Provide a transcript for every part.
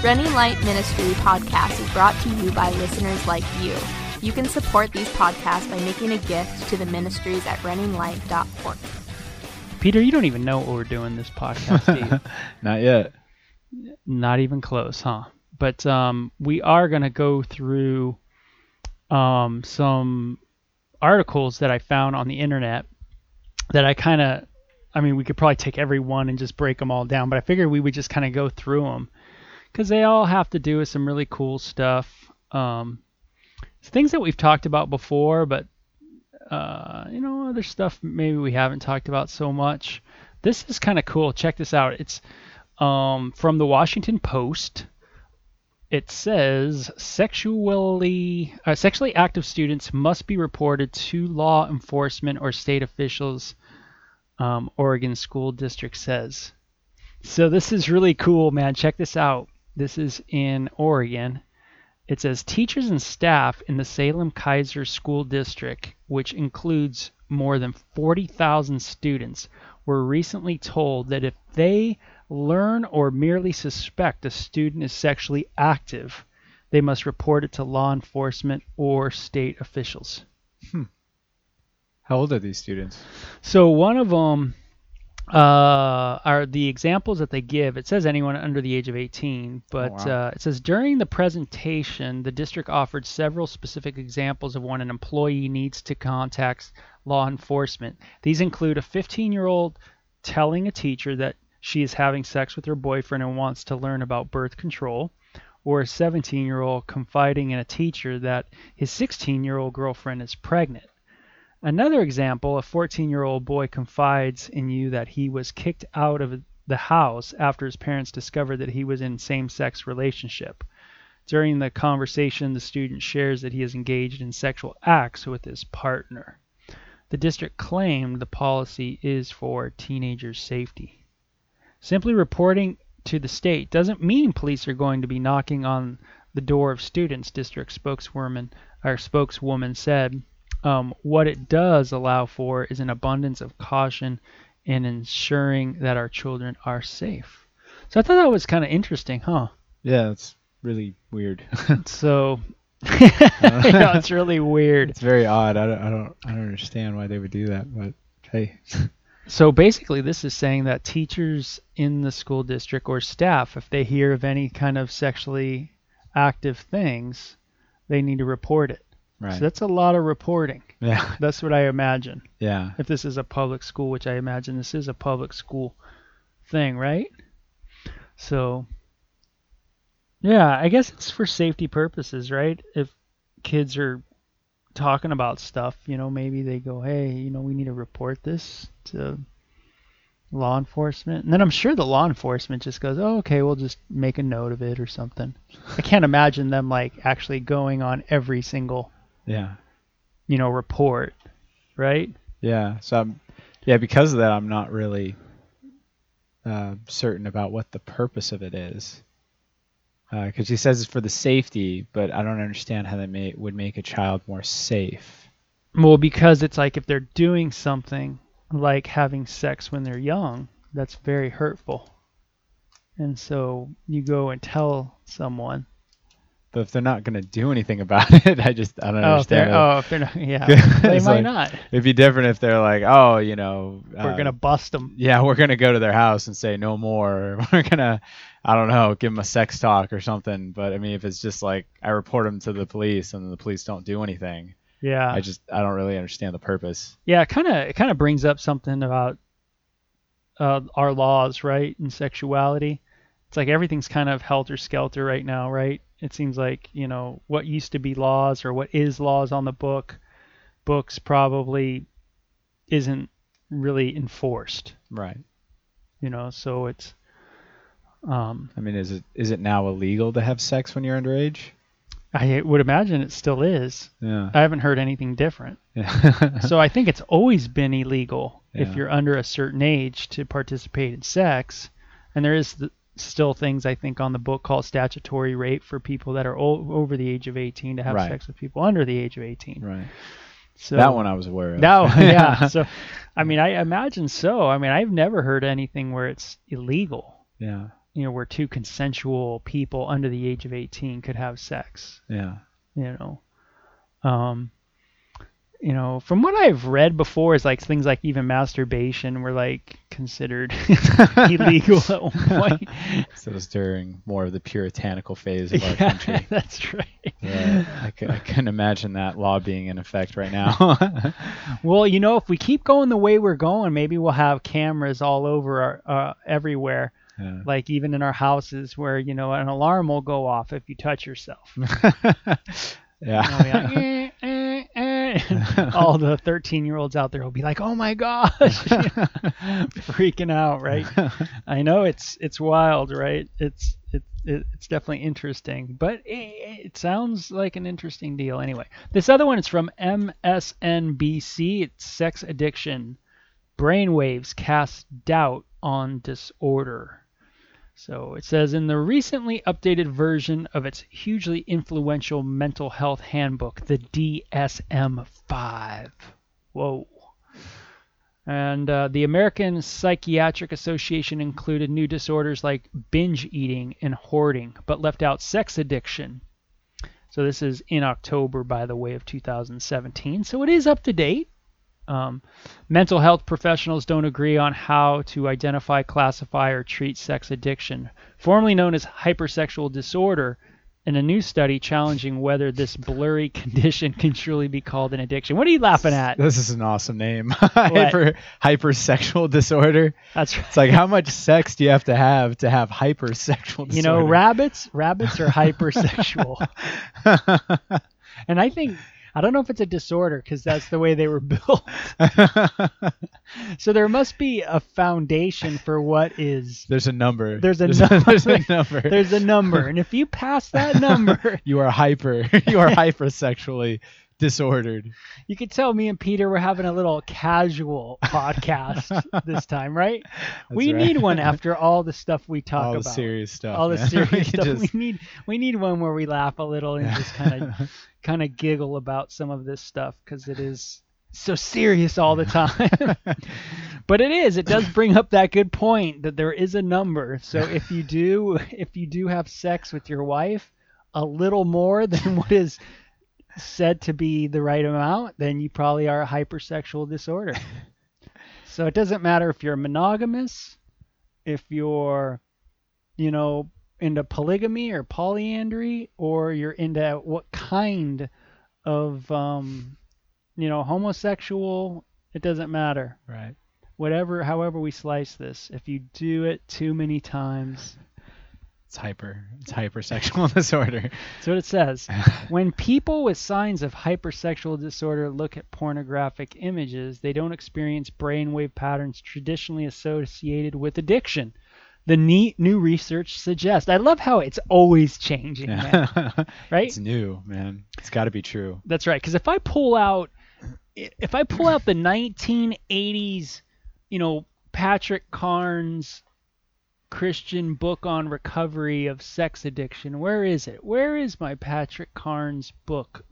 Running Light Ministry podcast is brought to you by listeners like you. You can support these podcasts by making a gift to the ministries at runninglight.org. Peter, you don't even know what we're doing this podcast, do? Not yet. Not even close, huh? But um, we are going to go through um, some articles that I found on the internet that I kind of, I mean, we could probably take every one and just break them all down, but I figured we would just kind of go through them because they all have to do with some really cool stuff. Um, things that we've talked about before, but uh, you know, other stuff maybe we haven't talked about so much. This is kind of cool. Check this out. It's um, from the Washington Post. It says sexually uh, sexually active students must be reported to law enforcement or state officials. Um, Oregon School District says. So this is really cool, man. Check this out. This is in Oregon. It says teachers and staff in the Salem Keizer School District, which includes more than 40,000 students, were recently told that if they learn or merely suspect a student is sexually active, they must report it to law enforcement or state officials. Hmm. How old are these students? So one of them uh, are the examples that they give. It says anyone under the age of 18, but Oh, wow. uh, it says during the presentation, the district offered several specific examples of when an employee needs to contact law enforcement. These include a 15 year old telling a teacher that she is having sex with her boyfriend and wants to learn about birth control, or a 17 year old confiding in a teacher that his 16 year old girlfriend is pregnant. Another example, a 14 year old boy confides in you that he was kicked out of the house after his parents discovered that he was in same sex relationship. During the conversation, the student shares that he is engaged in sexual acts with his partner. The district claimed the policy is for teenagers' safety. Simply reporting to the state doesn't mean police are going to be knocking on the door of students, district spokeswoman or spokeswoman said. Um, what it does allow for is an abundance of caution in ensuring that our children are safe. So I thought that was kind of interesting, huh? Yeah, it's really weird. So yeah, it's really weird. it's very odd. I don't, I don't, I don't understand why they would do that, but hey. So basically, this is saying that teachers in the school district or staff, if they hear of any kind of sexually active things, they need to report it. Right. So that's a lot of reporting. yeah. That's what I imagine. Yeah. If this is a public school, which I imagine this is a public school thing, right? So, yeah, I guess it's for safety purposes, right? If kids are talking about stuff, you know, maybe they go, hey, you know, we need to report this to law enforcement. And then I'm sure the law enforcement just goes, oh, okay, we'll just make a note of it or something. I can't imagine them, like, actually going on every single, Yeah. you know, report, right? Yeah. So I'm, yeah, because of that, I'm not really uh, certain about what the purpose of it is. Because he says it's for the safety, but I don't understand how that may, would make a child more safe. Well, because it's like if they're doing something like having sex when they're young, that's very hurtful. And so you go and tell someone. But if they're not going to do anything about it, I just I don't Oh, if understand. it. oh, if they're not, yeah, they might like- not. It'd be different if they're like, oh, you know, We're uh, gonna bust them. yeah, we're gonna go to their house and say no more. We're gonna, I don't know, give them a sex talk or something. But I mean, if it's just like I report them to the police and the police don't do anything, Yeah, I just I don't really understand the purpose. yeah. It kind of it kind of brings up something about uh, our laws, right, and sexuality. It's like everything's kind of helter skelter right now, right? It seems like you know what used to be laws or what is laws on the book, books probably isn't really enforced. Right. You know, so it's um, I mean, is it is it now illegal to have sex when you're underage? I would imagine it still is. Yeah. I haven't heard anything different. yeah. so I think it's always been illegal if you're under a certain age to participate in sex, and there is th- still things I think on the book called statutory rape for people that are over the age of 18 to have Right. sex with people under the age of 18. right. So that one I was aware of. That one, yeah. so, I mean, I imagine so. I mean, I've never heard anything where it's illegal. yeah. you know, where two consensual people under the age of 18 could have sex. Yeah. You know, um, you know, from what I've read before, is like things like even masturbation were like considered illegal at one point. So it was during more of the puritanical phase of our yeah, country. that's right. Yeah, I, c- I couldn't imagine that law being in effect right now. Well, you know, if we keep going the way we're going, maybe we'll have cameras all over our, uh, everywhere, yeah. like even in our houses, where you know an alarm will go off if you touch yourself. yeah. all the 13 year olds out there will be like, "Oh my gosh," freaking out, right? I know it's it's wild, right? It's it, it it's definitely interesting, but it, it sounds like an interesting deal. Anyway, this other one is from MSNBC. It's sex addiction, brainwaves cast doubt on disorder. So it says in the recently updated version of its hugely influential mental health handbook, the DSM-5. Whoa. And uh, the American Psychiatric Association included new disorders like binge eating and hoarding, but left out sex addiction. So this is in October, by the way, of 2017. So it is up to date. Um, mental health professionals don't agree on how to identify, classify, or treat sex addiction, formerly known as hypersexual disorder, in a new study challenging whether this blurry condition can truly be called an addiction. What are you laughing at? This is an awesome name. Hyper hypersexual disorder. That's right. It's like how much sex do you have to have to have hypersexual disorder? You know, rabbits, rabbits are hypersexual. and I think I don't know if it's a disorder because that's the way they were built. so there must be a foundation for what is. There's a number. There's a there's number. there's a number. There's a number, and if you pass that number, you are hyper. You are hypersexually disordered. you could tell me and Peter were having a little casual podcast this time, right? we right. need one after all the stuff we talk about. All the serious stuff. all the serious We stuff. just- We need we need one where we laugh a little and just kind of kind of giggle about some of this stuff because it is so serious all the time. but it is. It does bring up that good point that there is a number. So if you do if you do have sex with your wife a little more than what is said to be the right amount, then you probably are a hypersexual disorder. so it doesn't matter if you're monogamous, if you're you know into polygamy or polyandry or you're into what kind of um you know homosexual it doesn't matter right. whatever however we slice this if you do it too many times It's hyper. It's hypersexual disorder. that's what it says when people with signs of hypersexual disorder look at pornographic images they don't experience brainwave patterns traditionally associated with addiction the neat new research suggests i love how it's always changing man, right It's new, man. It's got to be true. That's right. Because if I pull out, if I pull out the 1980s, you know, Patrick Carnes Christian book on recovery of sex addiction, where is it? Where is my Patrick Carnes book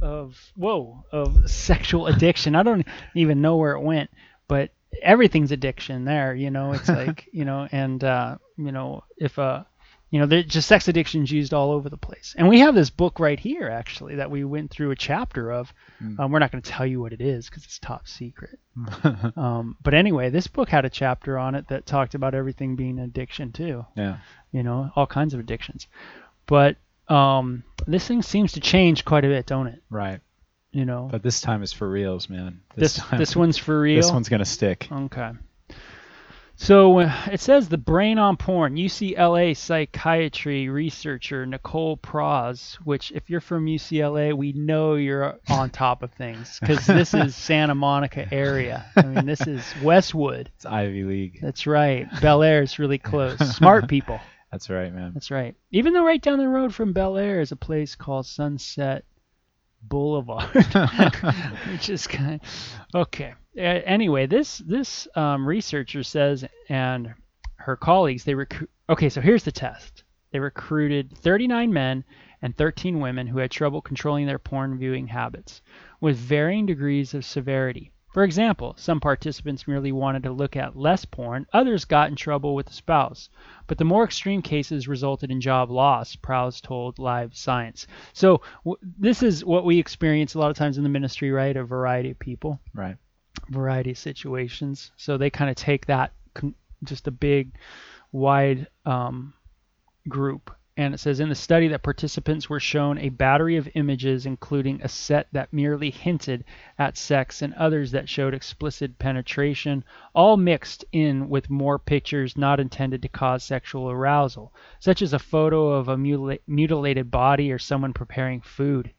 of whoa of sexual addiction? I don't even know where it went, but everything's addiction there. You know, it's like you know, and uh, you know, if uh you know, just sex addictions used all over the place. And we have this book right here, actually, that we went through a chapter of. Mm. Um, we're not going to tell you what it is because it's top secret. Um, but anyway, this book had a chapter on it that talked about everything being addiction too. yeah. You know, all kinds of addictions. But um, this thing seems to change quite a bit, don't it? Right. You know, But this time is for reals, man. this time, this one's for real. This one's gonna stick. Okay. So uh, it says the brain on porn. UCLA psychiatry researcher Nicole Prause, which if you're from UCLA, we know you're on top of things because this is Santa Monica area. I mean, this is Westwood. It's Ivy League. That's right. Bel Air is really close. Smart people. That's right, man. That's right. Even though right down the road from Bel Air is a place called Sunset Boulevard, which is kind of okay. Anyway, this this um, researcher says, and her colleagues, they recruit. Okay, so here's the test. They recruited 39 men and 13 women who had trouble controlling their porn viewing habits, with varying degrees of severity. For example, some participants merely wanted to look at less porn, others got in trouble with the spouse. But the more extreme cases resulted in job loss, Prause told Live Science. So w- this is what we experience a lot of times in the ministry, right? A variety of people, Right. Variety of situations. So they kind of take that just a big, wide um, group. And it says in the study that participants were shown a battery of images, including a set that merely hinted at sex and others that showed explicit penetration, all mixed in with more pictures not intended to cause sexual arousal, such as a photo of a mutila- mutilated body or someone preparing food.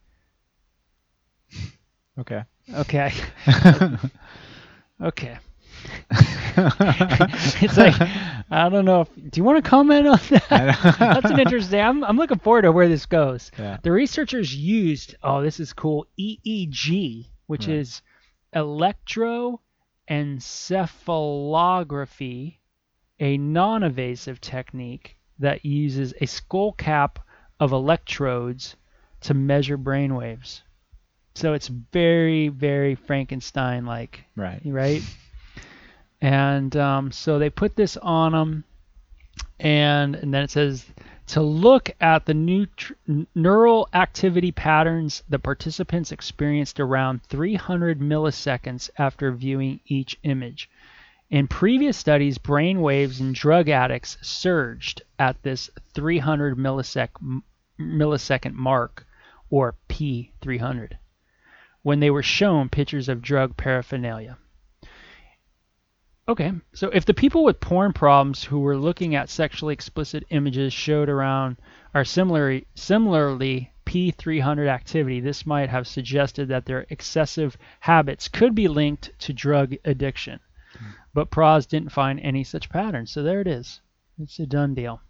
Okay. Okay. okay. it's like I don't know. If, do you want to comment on that? That's an interesting. I'm I'm looking forward to where this goes. Yeah. The researchers used oh this is cool EEG, which Right. is electroencephalography, a non-invasive technique that uses a skull cap of electrodes to measure brain waves. So it's very very Frankenstein like Right. right? And um, so they put this on them, and, and then it says to look at the neural activity patterns the participants experienced around 300 milliseconds after viewing each image. In previous studies, brain waves in drug addicts surged at this 300 millisec- millisecond mark, or P300, when they were shown pictures of drug paraphernalia. Okay, so if the people with porn problems who were looking at sexually explicit images showed around are similarly similarly P300 activity, this might have suggested that their excessive habits could be linked to drug addiction. But Prause didn't find any such pattern, so there it is. It's a done deal.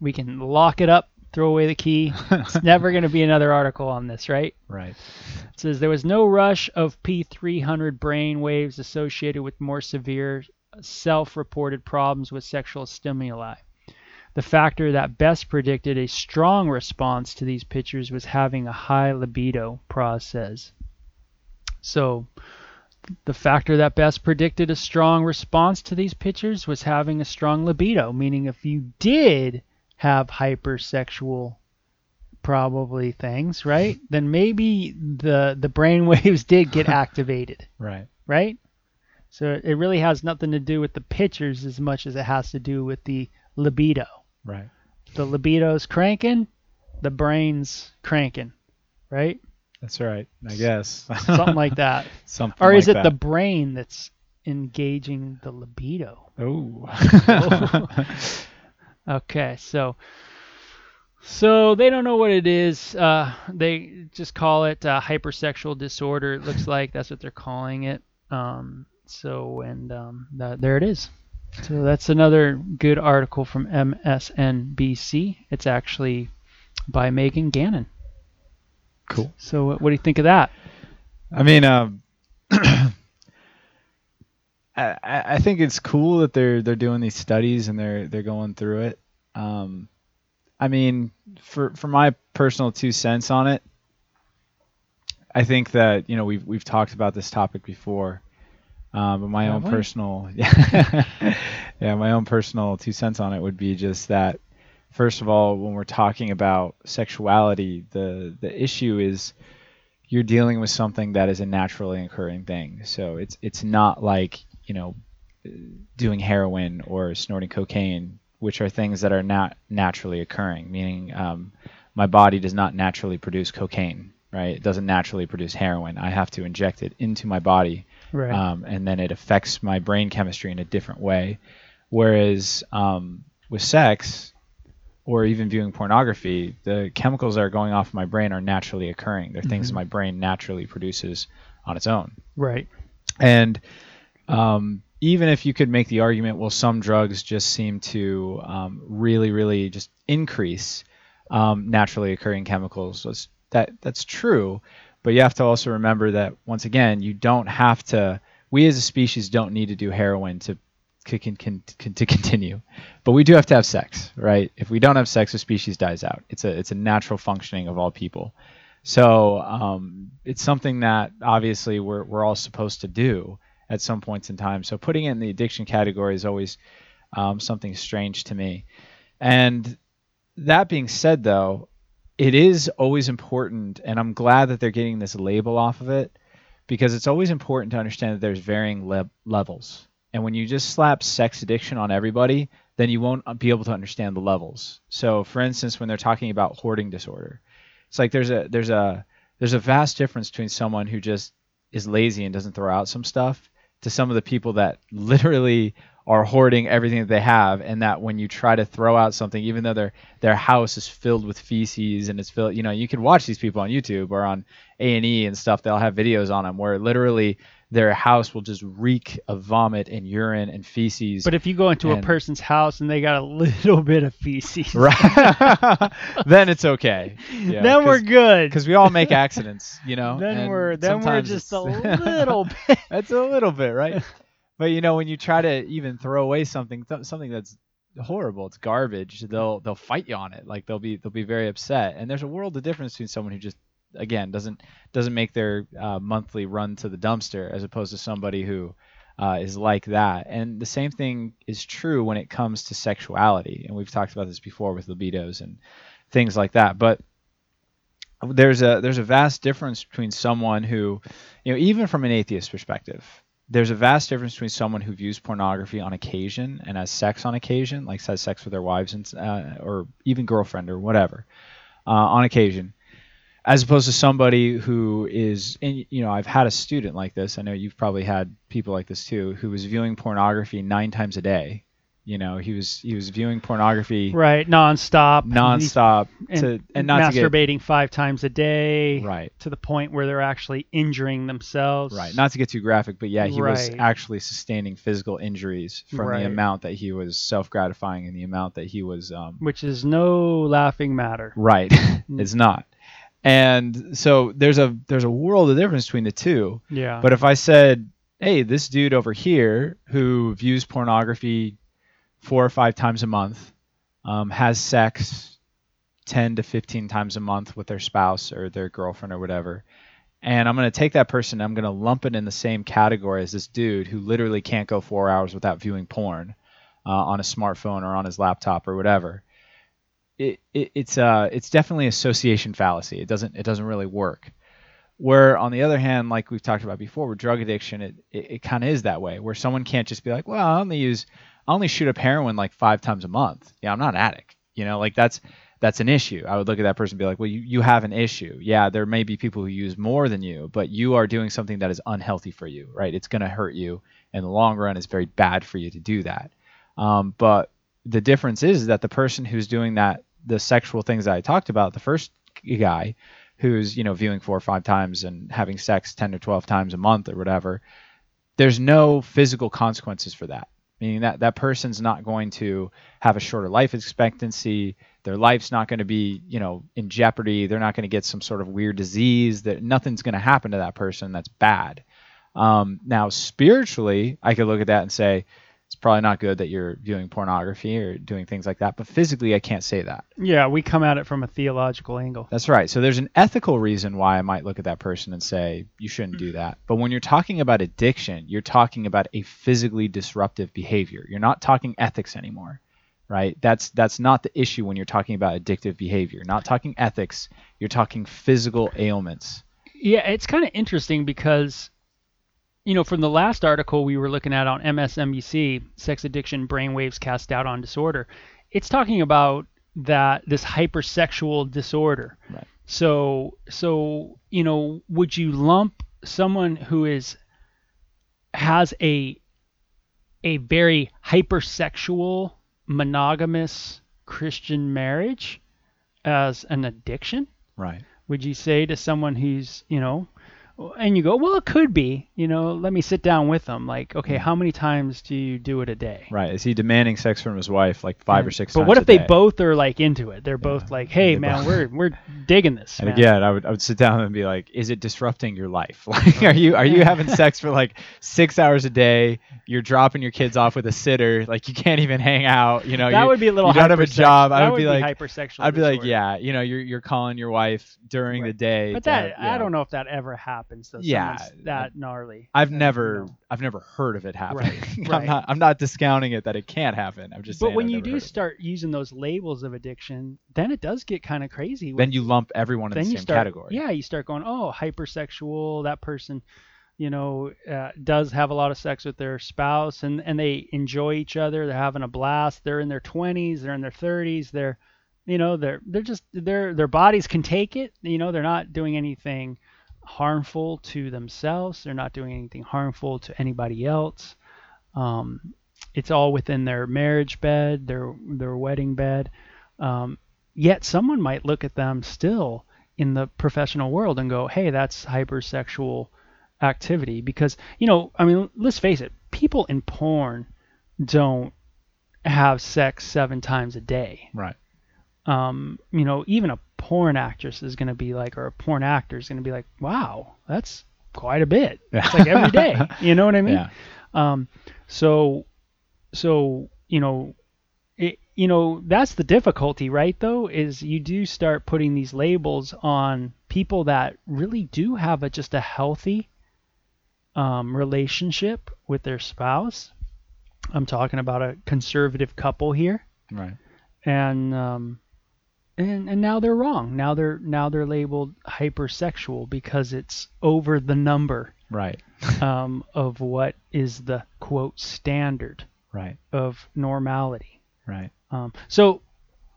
We can lock it up, throw away the key. It's never going to be another article on this, right? Right. It says there was no rush of P300 brain waves associated with more severe self reported problems with sexual stimuli. The factor that best predicted a strong response to these pictures was having a high libido, Prause says. So, the factor that best predicted a strong response to these pictures was having a strong libido, meaning if you did have hypersexual probably things, right? then maybe the the brain waves did get activated, Right. right? So it really has nothing to do with the pictures as much as it has to do with the libido. Right. The libido's cranking, the brain's cranking, right? That's right. I guess. Something like that. Something Or is like it the brain that's engaging the libido? Oh. Okay, so so they don't know what it is. Uh, they just call it uh, hypersexual disorder. It looks like that's what they're calling it. Um, so and um, that, there it is. So that's another good article from MSNBC. It's actually by Megan Gannon. cool. So what, what do you think of that? I mean, um, I, think it's cool that they're they're doing these studies and they're they're going through it. Um, I mean, for for my personal two cents on it, I think that you know we've we've talked about this topic before, um, but my Have own we? personal yeah yeah my own personal two cents on it would be just that first of all when we're talking about sexuality the the issue is you're dealing with something that is a naturally occurring thing. So it's it's not like you know doing heroin or snorting cocaine, which are things that are not naturally occurring. Meaning, um, my body does not naturally produce cocaine, right? It doesn't naturally produce heroin. I have to inject it into my body, Right. um, and then it affects my brain chemistry in a different way. Whereas um, with sex, or even viewing pornography, the chemicals that are going off my brain are naturally occurring. They're things Mhm. my brain naturally produces on its own. right. And um, even if you could make the argument, well, some drugs just seem to um, really, really just increase um, naturally occurring chemicals. That's, that that's true, but you have to also remember that once again, you don't have to. We as a species don't need to do heroin to can, to continue, but we do have to have sex, right? If we don't have sex, the species dies out. It's a it's a natural functioning of all people. So um, it's something that obviously we're we're all supposed to do at some points in time. So putting it in the addiction category is always um, something strange to me. And that being said, though, it is always important, and I'm glad that they're getting this label off of it because it's always important to understand that there's varying le- levels. And when you just slap sex addiction on everybody, then you won't be able to understand the levels. So, for instance, when they're talking about hoarding disorder, it's like there's a there's a there's a vast difference between someone who just is lazy and doesn't throw out some stuff to some of the people that literally are hoarding everything that they have and that when you try to throw out something even though their their house is filled with feces and it's filled you know you can watch these people on YouTube or on A&E and stuff they'll have videos on them where literally their house will just reek of vomit and urine and feces But if you go into a person's house and they got a little bit of feces, right then it's okay Yeah, then we're good. because we all make accidents you know then and we're then we're just a little bit. That's a little bit, right? but you know, when you try to even throw away something, th- something that's horrible, it's garbage. They'll they'll fight you on it. Like they'll be they'll be very upset. And there's a world of difference between someone who just again doesn't doesn't make their uh, monthly run to the dumpster as opposed to somebody who uh, is like that. And the same thing is true when it comes to sexuality. And we've talked about this before with libidos and things like that. But there's a there's a vast difference between someone who, you know, even from an atheist perspective, there's a vast difference between someone who views pornography on occasion and has sex on occasion, like has sex with their wives and uh, or even girlfriend or whatever, uh, on occasion, as opposed to somebody who is, and you know, I've had a student like this. I know you've probably had people like this too, who was viewing pornography nine times a day. You know, he was he was viewing pornography Right, nonstop. nonstop and, to and not to get masturbating five times a day. right. To the point where they're actually injuring themselves. Right. Not to get too graphic, but yeah, he was actually sustaining physical injuries from Right. the amount that he was self-gratifying and the amount that he was um, which is no laughing matter. right. it's not. And so there's a there's a world of difference between the two. Yeah. But if I said, "Hey, this dude over here who views pornography four or five times a month, um, has sex ten to fifteen times a month with their spouse or their girlfriend or whatever," and I'm going to take that person, I'm going to lump it in the same category as this dude who literally can't go four hours without viewing porn uh, on a smartphone or on his laptop or whatever. It, it, it's uh it's definitely association fallacy. It doesn't it doesn't really work. Where on the other hand, like we've talked about before, with drug addiction, it it, it kind of is that way, where someone can't just be like, well, I only use I only shoot up heroin like five times a month. Yeah, I'm not an addict. You know, like that's that's an issue. I would look at that person and be like, well, you, you have an issue. Yeah, there may be people who use more than you, but you are doing something that is unhealthy for you, right? It's going to hurt you in the long run. It's very bad for you to do that. Um, but the difference is that the person who's doing that, the sexual things that I talked about, the first guy who's, you know, viewing four or five times and having sex 10 or 12 times a month or whatever, there's no physical consequences for that. Meaning that that person's not going to have a shorter life expectancy. Their life's not going to be you know in jeopardy. They're not going to get some sort of weird disease. That nothing's going to happen to that person that's bad. Um, now spiritually i could look at that and say it's probably not good that you're viewing pornography or doing things like that but physically i can't say that yeah, we come at it from a theological angle. that's right. So there's an ethical reason why I might look at that person and say, you shouldn't do that. But when you're talking about addiction, you're talking about a physically disruptive behavior. You're not talking ethics anymore, right? That's that's not the issue when you're talking about addictive behavior. You're not talking ethics, you're talking physical ailments. Yeah, it's kind of interesting because, you know, from the last article we were looking at on MSNBC, sex addiction, brainwaves cast doubt on disorder, it's talking about that this hypersexual disorder. Right. So, so you know, would you lump someone who is has a a very hypersexual monogamous Christian marriage as an addiction? Right. would you say to someone who's you know and you go, well, it could be. You know, let me sit down with them. Like, okay, Mm. how many times do you do it a day? Right. Is he demanding sex from his wife like five or six But times what a if they day? both are like into it? They're both like, hey, They man, both- we're we're digging this. And man. again, I would I would sit down and be like, "Is it disrupting your life? Like, are you are you having sex for like six hours a day? You're dropping your kids off with a sitter. Like, you can't even hang out. You know, that you, would be a little. you don't have a hypersex- job. I that would be like- hypersexual. I'd be like, disorder. yeah, you know, you're you're calling your wife during the Right. day. But to that have- I don't know if that ever happens though. Yeah, that gnarly. I've never no. I've never heard of it happening. Right, right. I'm not I'm not discounting it that it can't happen. I'm just But when I've you do start using those labels of addiction, then it does get kind of crazy. then you lump everyone in the same start, category. Yeah, you start going, oh, hypersexual. That person, you know, uh, does have a lot of sex with their spouse, and and they enjoy each other. They're having a blast. They're in their 20s. They're in their 30s. They're, you know, they're they're just their their bodies can take it. You know, they're not doing anything harmful to themselves. They're not doing anything harmful to anybody else. Um, it's all within their marriage bed, their their wedding bed. Um, yet someone might look at them still in the professional world and go, "Hey, that's hypersexual activity." Because you know, I mean, let's face it, people in porn don't have sex seven times a day. Right. Um, you know, even a porn actress is going to be like, or a porn actor is going to be like, "Wow, that's quite a bit." It's like every day. You know what I mean? Yeah. Um, so, so you know, it, you know that's the difficulty, right? Though, is you do start putting these labels on people that really do have a just a healthy um, relationship with their spouse. I'm talking about a conservative couple here, Right. and um, and and now they're wrong. Now they're now they're labeled hypersexual because it's over the number Right. um, of what is the quote standard Right. of normality. Right. Um, so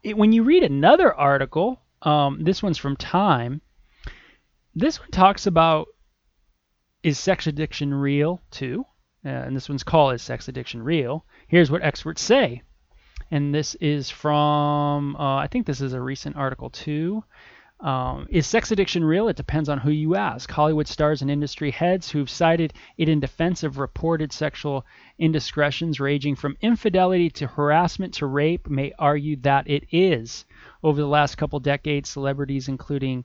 it, when you read another article, um, this one's from Time. This one talks about is sex addiction real too? Uh, and this one's called Is Sex Addiction Real? Here's what experts say. And this is from, uh, I think this is a recent article too. Um, is sex addiction real? It depends on who you ask. Hollywood stars and industry heads who've cited it in defense of reported sexual indiscretions ranging from infidelity to harassment to rape may argue that it is. Over the last couple decades, celebrities including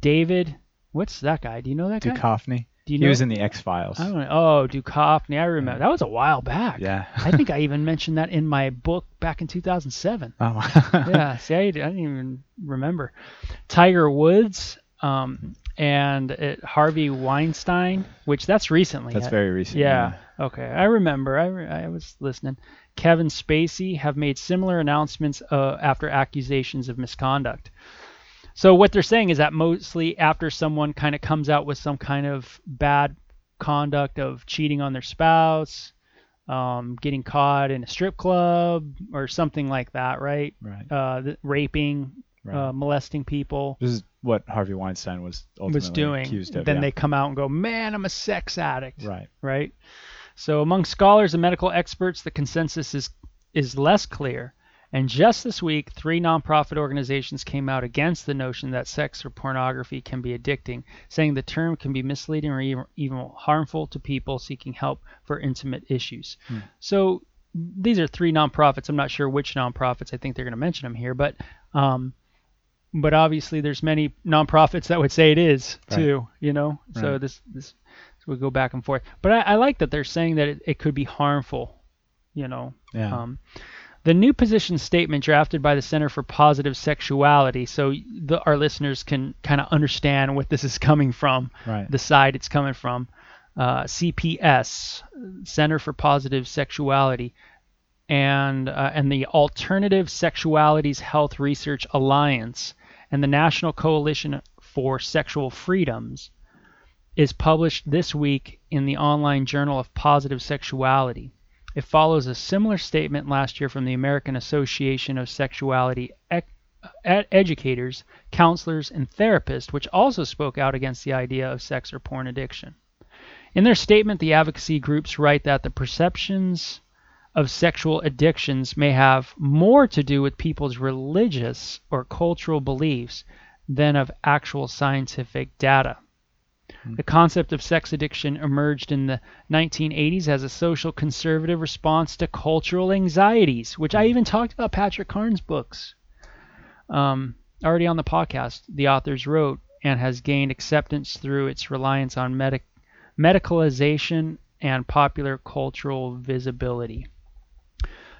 David, what's that guy? Do you know that guy? Duchovny. Do you he know? was in the X Files. I know. Oh, Duchovny. I remember. That was a while back. Yeah. I think I even mentioned that in my book back in 2007 Oh. Wow. Yeah, see, I, I didn't even remember. Tiger Woods um, and uh, Harvey Weinstein, which that's recently. That's uh, very recent. yeah. Okay, I remember. I, re- I was listening. Kevin Spacey have made similar announcements uh, after accusations of misconduct. So what they're saying is that mostly after someone kind of comes out with some kind of bad conduct of cheating on their spouse, um, getting caught in a strip club or something like that, right? Right. Uh, raping, Right. uh, molesting people this is what Harvey Weinstein was ultimately was doing. accused of. then yeah. they come out and go, "Man, I'm a sex addict." Right. right? So among scholars and medical experts, the consensus is is less clear. And just this week, three nonprofit organizations came out against the notion that sex or pornography can be addicting, saying the term can be misleading or even- harmful to people seeking help for intimate issues. Hmm. So these are three nonprofits. I'm not sure which nonprofits. I think they're going to mention them here, but um, but obviously there's many nonprofits that would say it is Right. too. You know, so this this so we go back and forth. But I, I like that they're saying that it, it could be harmful. You know, Yeah. um, the new position statement drafted by the Center for Positive Sexuality, so the, our listeners can kind of understand what this is coming from, right. the side it's coming from. Uh, CPS, Center for Positive Sexuality, and uh, and the Alternative Sexualities Health Research Alliance, and the National Coalition for Sexual Freedoms, is published this week in the online Journal of Positive Sexuality. It follows a similar statement last year from the American Association of Sexuality Ec- Educators, Counselors, and Therapists, which also spoke out against the idea of sex or porn addiction. In their statement, the advocacy groups write that the perceptions of sexual addictions may have more to do with people's religious or cultural beliefs than of actual scientific data. The concept of sex addiction emerged in the 1980s as a social conservative response to cultural anxieties, which I even talked about Patrick Carnes' books. Um, already on the podcast, the authors wrote and has gained acceptance through its reliance on medic- medicalization and popular cultural visibility.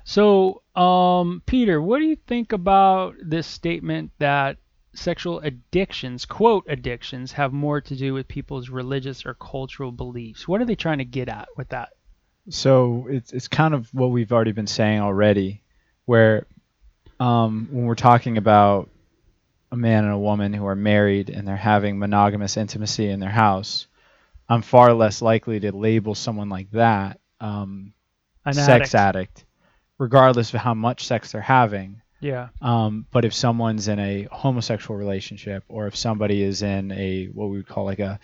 So, um, Peter, what do you think about this statement that sexual addictions, quote addictions, have more to do with people's religious or cultural beliefs? What are they trying to get at with that? So it's it's kind of what we've already been saying already, where um, when we're talking about a man and a woman who are married and they're having monogamous intimacy in their house, I'm far less likely to label someone like that um, An sex addict. addict, regardless of how much sex they're having. Yeah. Um, but if someone's in a homosexual relationship, or if somebody is in a what we would call like a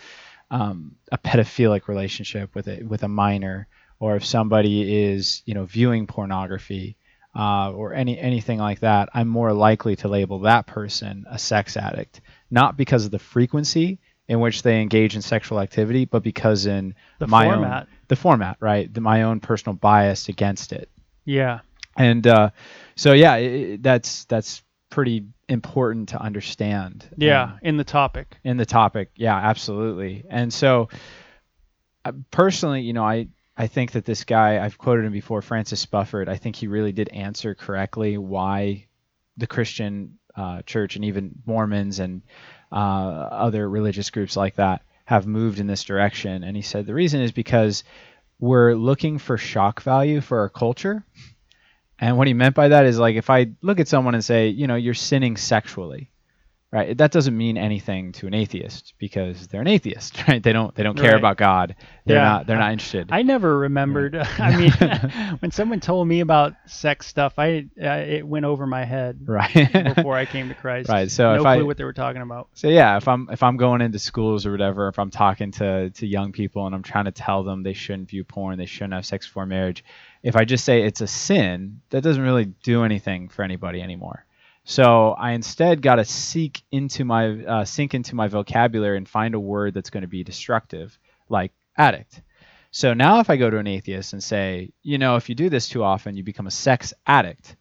um, a pedophilic relationship with a with a minor, or if somebody is you know viewing pornography uh, or any anything like that, I'm more likely to label that person a sex addict, not because of the frequency in which they engage in sexual activity, but because in The my format. own the format, right? The, my own personal bias against it Yeah. and uh, so yeah, i i that's that's pretty important to understand. Yeah. um, in the topic. in the topic, yeah, absolutely. And so, uh, personally, you know, I I think that this guy I've quoted him before, Francis Spufford. I think he really did answer correctly why the Christian uh, church and even Mormons and uh, other religious groups like that have moved in this direction. And he said the reason is because we're looking for shock value for our culture. And what he meant by that is like if I look at someone and say, you know, you're sinning sexually, right? That doesn't mean anything to an atheist because they're an atheist, right? They don't they don't care Right. about God. They're Yeah. not they're not interested. I never remembered. I mean, when someone told me about sex stuff, I uh, it went over my head right. before I came to Christ. Right, so no if I- clue what they were talking about. So yeah, if I'm if I'm going into schools or whatever, if I'm talking to to young people and I'm trying to tell them they shouldn't view porn, they shouldn't have sex before marriage, if I just say it's a sin, that doesn't really do anything for anybody anymore. So I instead got to seek into my uh, sink into my vocabulary and find a word that's going to be destructive, like addict. So now if I go to an atheist and say, you know, if you do this too often, you become a sex addict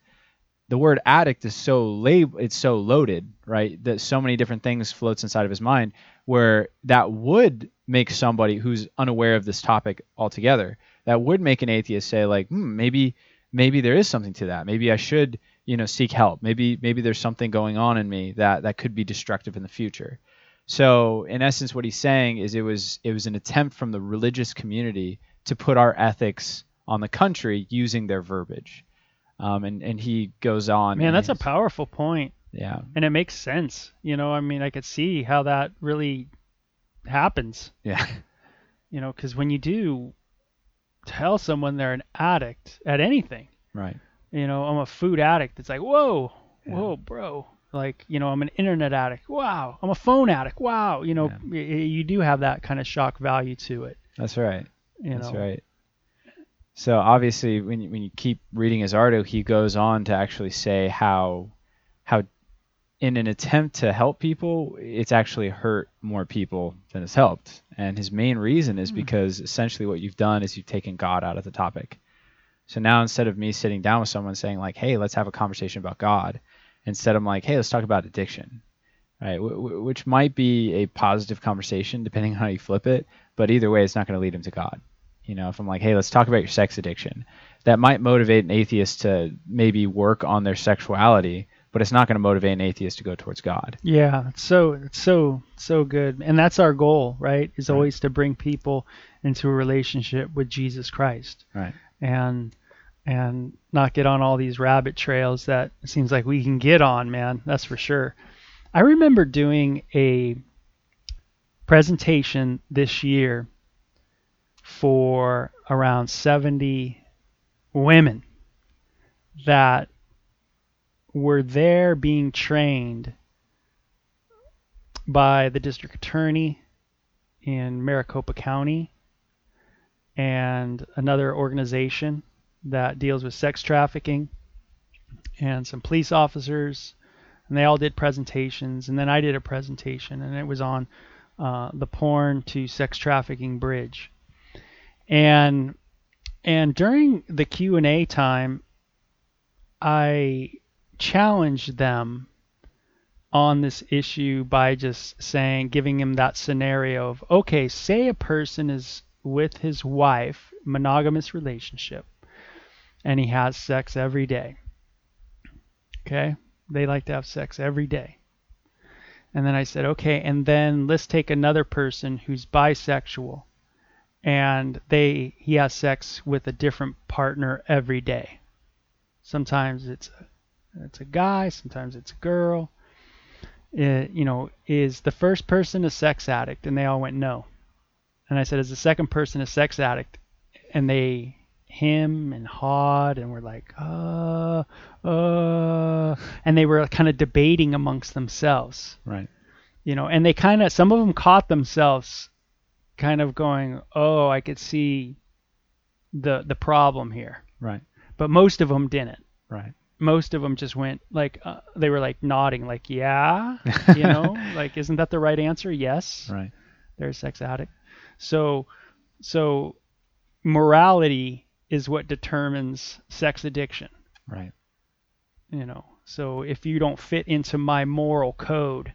the word addict is so lab- it's so loaded, right? That so many different things floats inside of his mind where that would make somebody who's unaware of this topic altogether, that would make an atheist say like, hmm, maybe maybe there is something to that. Maybe I should, you know, seek help. Maybe maybe there's something going on in me that that could be destructive in the future. So in essence, what he's saying is it was it was an attempt from the religious community to put our ethics on the country using their verbiage. Um, and and he goes on. Man, that's a powerful point, yeah and it makes sense. You know, I mean, I could see how that really happens. yeah You know, because when you do tell someone they're an addict at anything, right you know, I'm a food addict. It's like, whoa, Yeah. whoa, bro. Like, you know, I'm an internet addict. Wow. I'm a phone addict. Wow. You know, Yeah. y- you do have that kind of shock value to it. that's right You that's know, right. So obviously, when you, when you keep reading his article, he goes on to actually say how how in an attempt to help people, it's actually hurt more people than it's helped. And his main reason is Hmm. because essentially what you've done is you've taken God out of the topic. So now instead of me sitting down with someone saying like, "Hey, let's have a conversation about God," instead I'm like, "Hey, let's talk about addiction." Right, w- w- which might be a positive conversation depending on how you flip it, but either way, it's not going to lead him to God. You know, if I'm like, "Hey, let's talk about your sex addiction," that might motivate an atheist to maybe work on their sexuality, but it's not going to motivate an atheist to go towards God. Yeah, it's so it's so so good, and that's our goal, right? Is Right. always to bring people into a relationship with Jesus Christ, Right. and and not get on all these rabbit trails that it seems like we can get on, man. That's for sure. I remember doing a presentation this year for around 70 women that were there being trained by the district attorney in Maricopa County and another organization that deals with sex trafficking and some police officers. And they all did presentations. And then I did a presentation and it was on uh, the porn to sex trafficking bridge, and and during the Q and A time, I challenged them on this issue by just saying, giving him that scenario of, okay, say a person is with his wife, monogamous relationship, and he has sex every day. Okay? They like to have sex every day. And then I said, okay, and then let's take another person who's bisexual and they he has sex with a different partner every day. Sometimes it's a, it's a guy, sometimes it's a girl. It, you know, is the first person a sex addict? And they all went no. And I said, is the second person a sex addict? And they him and Hod and were like, uh, uh, and they were kind of debating amongst themselves, Right. you know, and they kind of, some of them caught themselves kind of going, oh, I could see the, the problem here. Right. But most of them didn't. Right. Most of them just went like, uh, they were like nodding, like, yeah, you know, like, isn't that the right answer? Yes Right. they're a sex addict. So, so morality is what determines sex addiction. Right. You know, so if you don't fit into my moral code,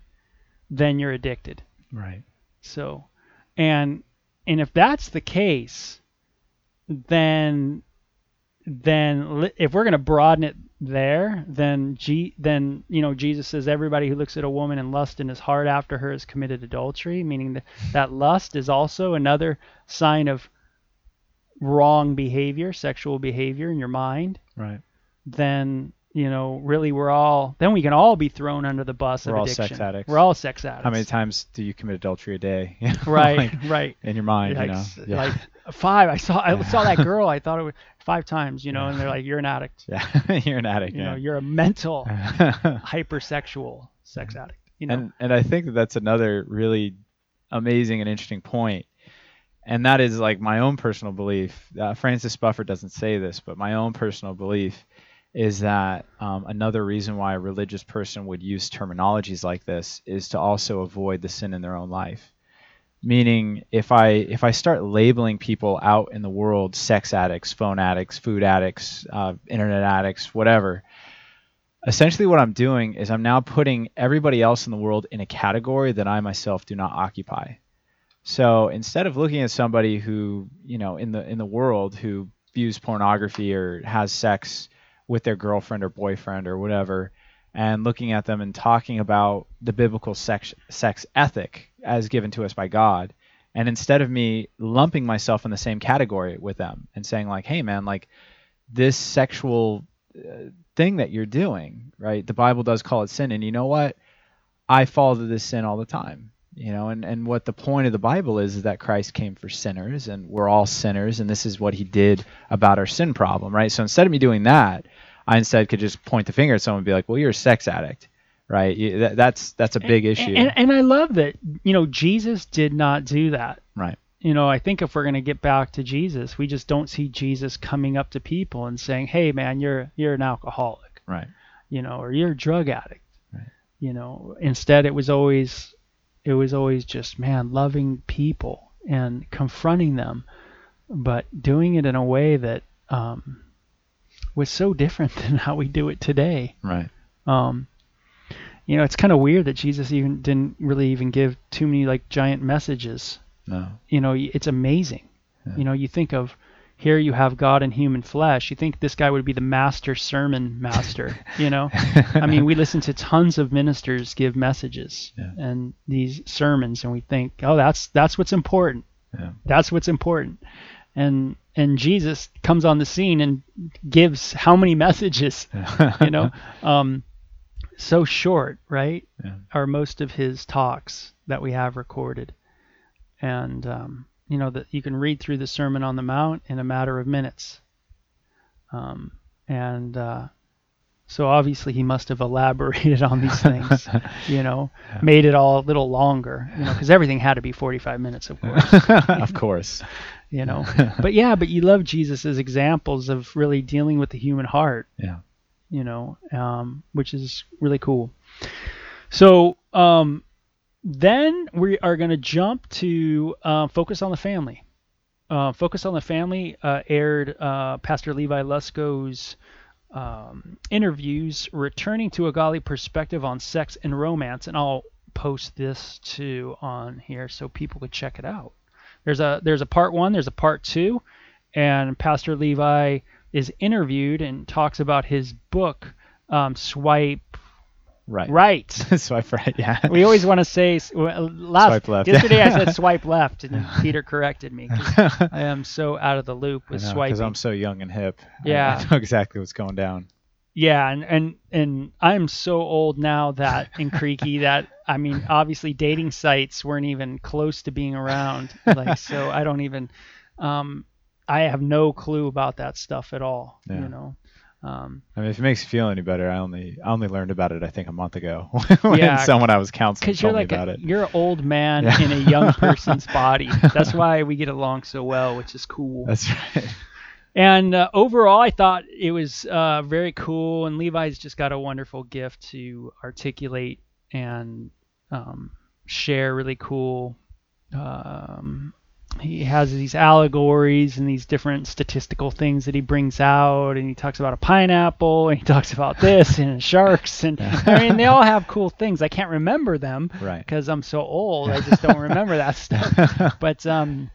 then you're addicted. Right. So, and and if that's the case, then then if we're going to broaden it there, then G, then you know Jesus says everybody who looks at a woman and lust in his heart after her has committed adultery, meaning that that lust is also another sign of wrong behavior, sexual behavior in your mind. Right. Then you know really we're all then we can all be thrown under the bus We're of all addiction. sex addicts. We're all sex addicts. How many times do you commit adultery a day? Right, Like, right. in your mind, like, you know. Yeah. like five. I saw I saw that girl. I thought it was five times, you know, and they're like, "You're an addict. yeah. you're an addict. You know, you're a mental hypersexual sex addict." You know, and and I think that that's another really amazing and interesting point. And that is like my own personal belief. Uh, Francis Buffer doesn't say this, but my own personal belief is that um, another reason why a religious person would use terminologies like this is to also avoid the sin in their own life. Meaning, if I if I start labeling people out in the world sex addicts, phone addicts, food addicts, uh, internet addicts, whatever, essentially what I'm doing is I'm now putting everybody else in the world in a category that I myself do not occupy. So instead of looking at somebody who, you know, in the in the world who views pornography or has sex with their girlfriend or boyfriend or whatever and looking at them and talking about the biblical sex sex ethic as given to us by God and instead of me lumping myself in the same category with them and saying like, "Hey man, like this sexual uh, thing that you're doing, right? The Bible does call it sin, and you know what? I fall to this sin all the time, you know. And and what the point of the Bible is is that Christ came for sinners, and we're all sinners, and this is what He did about our sin problem, right? So instead of me doing that, I instead could just point the finger at someone and be like, "Well, you're a sex addict." Right, You- that, that's that's a big issue. And, and I love that you know Jesus did not do that. right, You know, I think if we're going to get back to Jesus, we just don't see Jesus coming up to people and saying, "Hey, man, you're you're an alcoholic," right, you know, or you're a drug addict. Right. You know, instead it was always it was always just man loving people and confronting them, but doing it in a way that um, was so different than how we do it today. right, Um, you know, it's kind of weird that Jesus even didn't really even give too many like giant messages. no, You know, it's amazing. Yeah. You know, you think of here you have God in human flesh. You think this guy would be the master sermon master. you know, I mean, we listen to tons of ministers give messages Yeah. and these sermons, and we think, oh, that's that's what's important. Yeah. That's what's important. And and Jesus comes on the scene and gives how many messages? you know, um, so short, right? Yeah. Are most of his talks that we have recorded, and um, you know that you can read through the Sermon on the Mount in a matter of minutes. Um, and uh, so obviously he must have elaborated on these things, you know, made it all a little longer, you know, because everything had to be 45 minutes, of course of course, you know. but yeah, but you love Jesus as examples of really dealing with the human heart, yeah, you know, um, which is really cool. So um, then we are going to jump to uh, Focus on the Family. Uh, Focus on the Family uh, aired uh, Pastor Levi Lusko's um, interviews returning to a godly perspective on sex and romance, and I'll post this too on here so people could check it out. There's a there's a part one, there's a part two, and Pastor Levi is interviewed and talks about his book, um, Swipe Right. Right. swipe right. Yeah. We always want to say well, last Swipe left. yesterday I said swipe left and Peter corrected me. I am so out of the loop with swipe. because. I'm so young and hip. Yeah. I know exactly what's going down. Yeah, and and and I'm so old now that in Creaky that I mean obviously dating sites weren't even close to being around. Like so I don't even um I have no clue about that stuff at all. Yeah. You know. Um I mean, if it makes you feel any better, I only I only learned about it I think a month ago when Yeah, someone I was counseling because you're told me like about a, it. you're an old man Yeah. in a young person's body. That's why we get along so well, which is cool. That's right. And uh, overall, I thought it was uh, very cool. And Levi's just got a wonderful gift to articulate and um, share really cool. Um, he has these allegories and these different statistical things that he brings out, and he talks about a pineapple, and he talks about this and sharks, and I mean they all have cool things. I can't remember them Right. because I'm so old. I just don't remember that stuff. But um,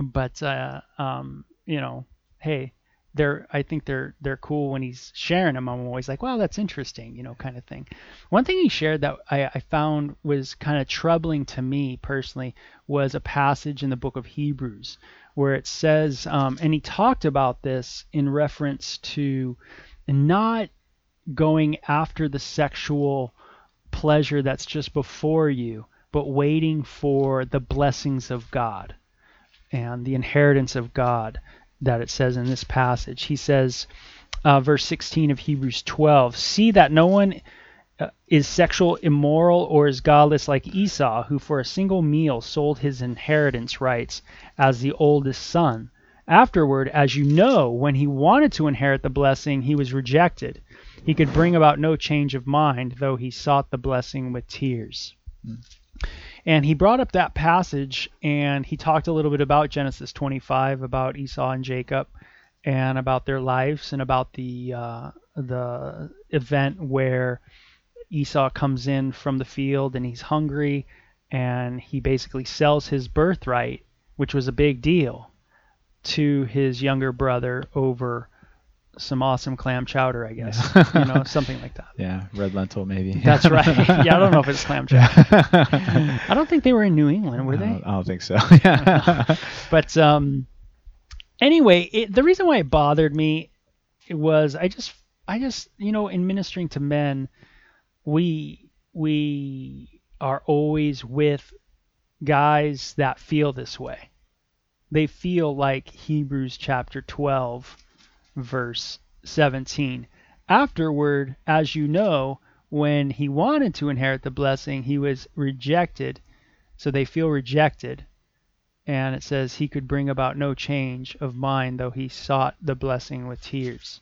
but uh, um, you know, hey, they're I think they're they're cool when he's sharing them. I'm always like, wow, that's interesting, you know, kind of thing. One thing he shared that I, I found was kind of troubling to me personally was a passage in the book of Hebrews where it says, um, and he talked about this in reference to not going after the sexual pleasure that's just before you, but waiting for the blessings of God and the inheritance of God that it says in this passage. He says, uh, verse 16 of Hebrews 12, see that no one uh, is sexual immoral or is godless like Esau, who for a single meal sold his inheritance rights as the oldest son. Afterward, as you know, when he wanted to inherit the blessing, he was rejected. He could bring about no change of mind, though he sought the blessing with tears. And he brought up that passage and he talked a little bit about Genesis 25, about Esau and Jacob, and about their lives, and about the uh, the event where Esau comes in from the field and he's hungry, and he basically sells his birthright, which was a big deal, to his younger brother over some awesome clam chowder, I guess, you know, something like that. Yeah, red lentil maybe. That's right. yeah, I don't know if it's clam chowder. I don't think they were in New England, were I they? I don't think so. Yeah. But um, anyway, it, the reason why it bothered me was I just, I just, you know, in ministering to men, we we are always with guys that feel this way. They feel like Hebrews chapter 12, verse 17. Afterward, as you know, when he wanted to inherit the blessing, he was rejected. So they feel rejected. And it says he could bring about no change of mind though he sought the blessing with tears.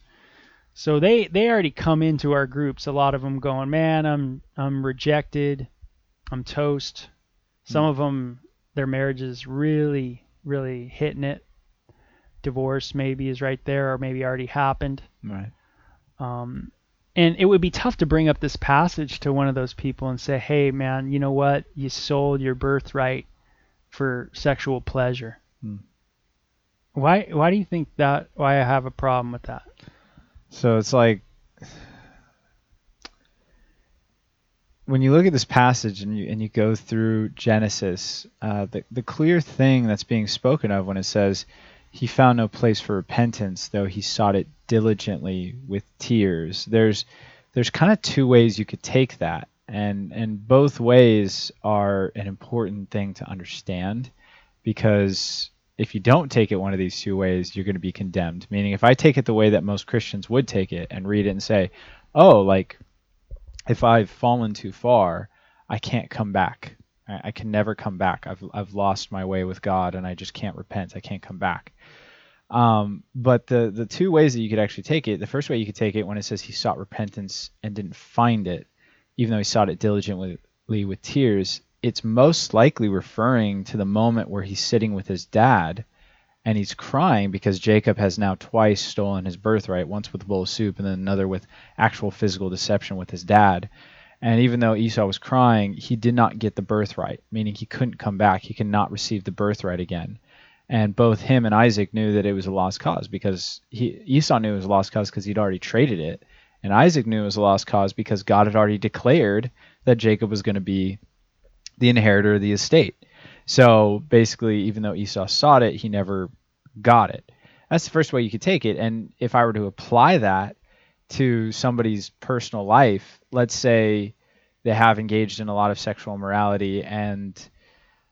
So they they already come into our groups a lot of them going man i'm i'm rejected. I'm toast. Some mm. of them their marriage is really really hitting it divorce maybe is right there or maybe already happened right. um, and it would be tough to bring up this passage to one of those people and say, hey, man, you know what? You sold your birthright for sexual pleasure. Hmm. Why, why do you think that? Why I have a problem with that? So it's like when you look at this passage and you and you go through Genesis, uh, the the clear thing that's being spoken of when it says he found no place for repentance, though he sought it diligently with tears. There's there's kind of two ways you could take that, and and both ways are an important thing to understand, because if you don't take it one of these two ways, you're going to be condemned. Meaning, if I take it the way that most Christians would take it and read it and say, "Oh, like if I've fallen too far, I can't come back. I, I can never come back. I've I've lost my way with God, and I just can't repent. I can't come back." Um, but the the two ways that you could actually take it, the first way you could take it when it says he sought repentance and didn't find it, even though he sought it diligently with tears, it's most likely referring to the moment where he's sitting with his dad and he's crying because Jacob has now twice stolen his birthright, once with a bowl of soup and then another with actual physical deception with his dad. And even though Esau was crying, he did not get the birthright, meaning he couldn't come back. He could not receive the birthright again. And both him and Isaac knew that it was a lost cause because he, Esau knew it was a lost cause because he'd already traded it. And Isaac knew it was a lost cause because God had already declared that Jacob was going to be the inheritor of the estate. So basically, even though Esau sought it, he never got it. That's the first way you could take it. And if I were to apply that to somebody's personal life, let's say they have engaged in a lot of sexual immorality and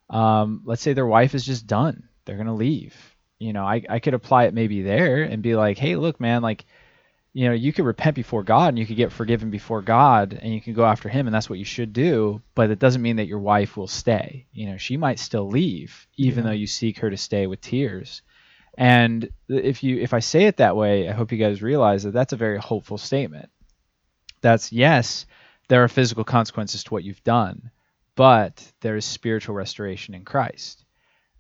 um, let's say their wife is just done. They're going to leave. You know, I, I could apply it maybe there and be like, hey, look, man, like, you know, you could repent before God and you could get forgiven before God and you can go after Him and that's what you should do. But it doesn't mean that your wife will stay. You know, she might still leave even yeah. though you seek her to stay with tears. And if you if I say it that way, I hope you guys realize that that's a very hopeful statement. That's yes, there are physical consequences to what you've done, but there is spiritual restoration in Christ.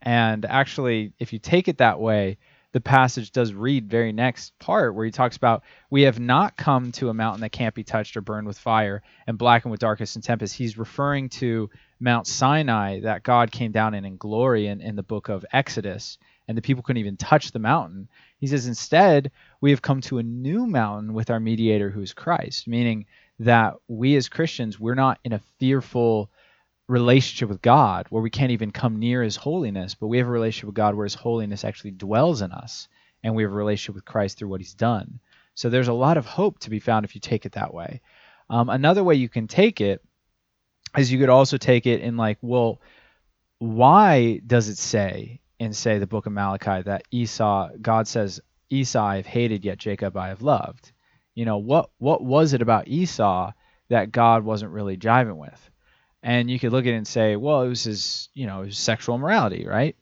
And actually, if you take it that way, the passage does read very next part where he talks about we have not come to a mountain that can't be touched or burned with fire and blackened with darkness and tempest. He's referring to Mount Sinai that God came down in in glory in, in the book of Exodus and the people couldn't even touch the mountain. He says, instead, we have come to a new mountain with our mediator who is Christ, meaning that we as Christians, we're not in a fearful relationship with God where we can't even come near his holiness, but we have a relationship with God where his holiness actually dwells in us, and we have a relationship with Christ through what he's done. So there's a lot of hope to be found if you take it that way. Um, another way you can take it is you could also take it in like, well, why does it say in say the book of Malachi that Esau God says Esau I've hated yet Jacob I have loved. You know, what what was it about Esau that God wasn't really jiving with? And you could look at it and say, well, it was his, you know, his sexual morality, right?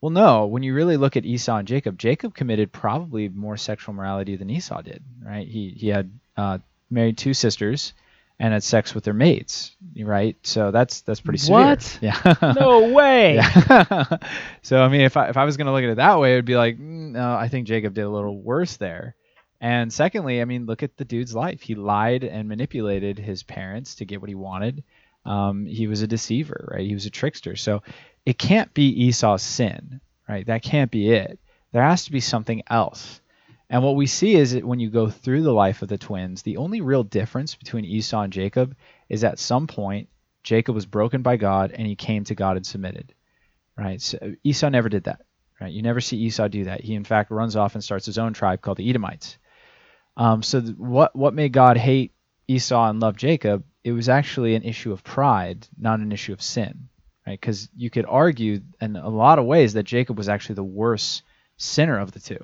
Well, no. When you really look at Esau and Jacob, Jacob committed probably more sexual morality than Esau did, right? He he had uh, married two sisters, and had sex with their mates, right? So that's that's pretty severe. What? Yeah. no way. Yeah. so I mean, if I if I was gonna look at it that way, it would be like, mm, no, I think Jacob did a little worse there. And secondly, I mean, look at the dude's life. He lied and manipulated his parents to get what he wanted. Um, he was a deceiver, right? He was a trickster. So it can't be Esau's sin, right? That can't be it. There has to be something else. And what we see is that when you go through the life of the twins, the only real difference between Esau and Jacob is at some point Jacob was broken by God and he came to God and submitted. Right? So Esau never did that. Right? You never see Esau do that. He in fact runs off and starts his own tribe called the Edomites. Um, so th- what what made God hate Esau and love Jacob? It was actually an issue of pride, not an issue of sin. Right? Because you could argue in a lot of ways that Jacob was actually the worse sinner of the two.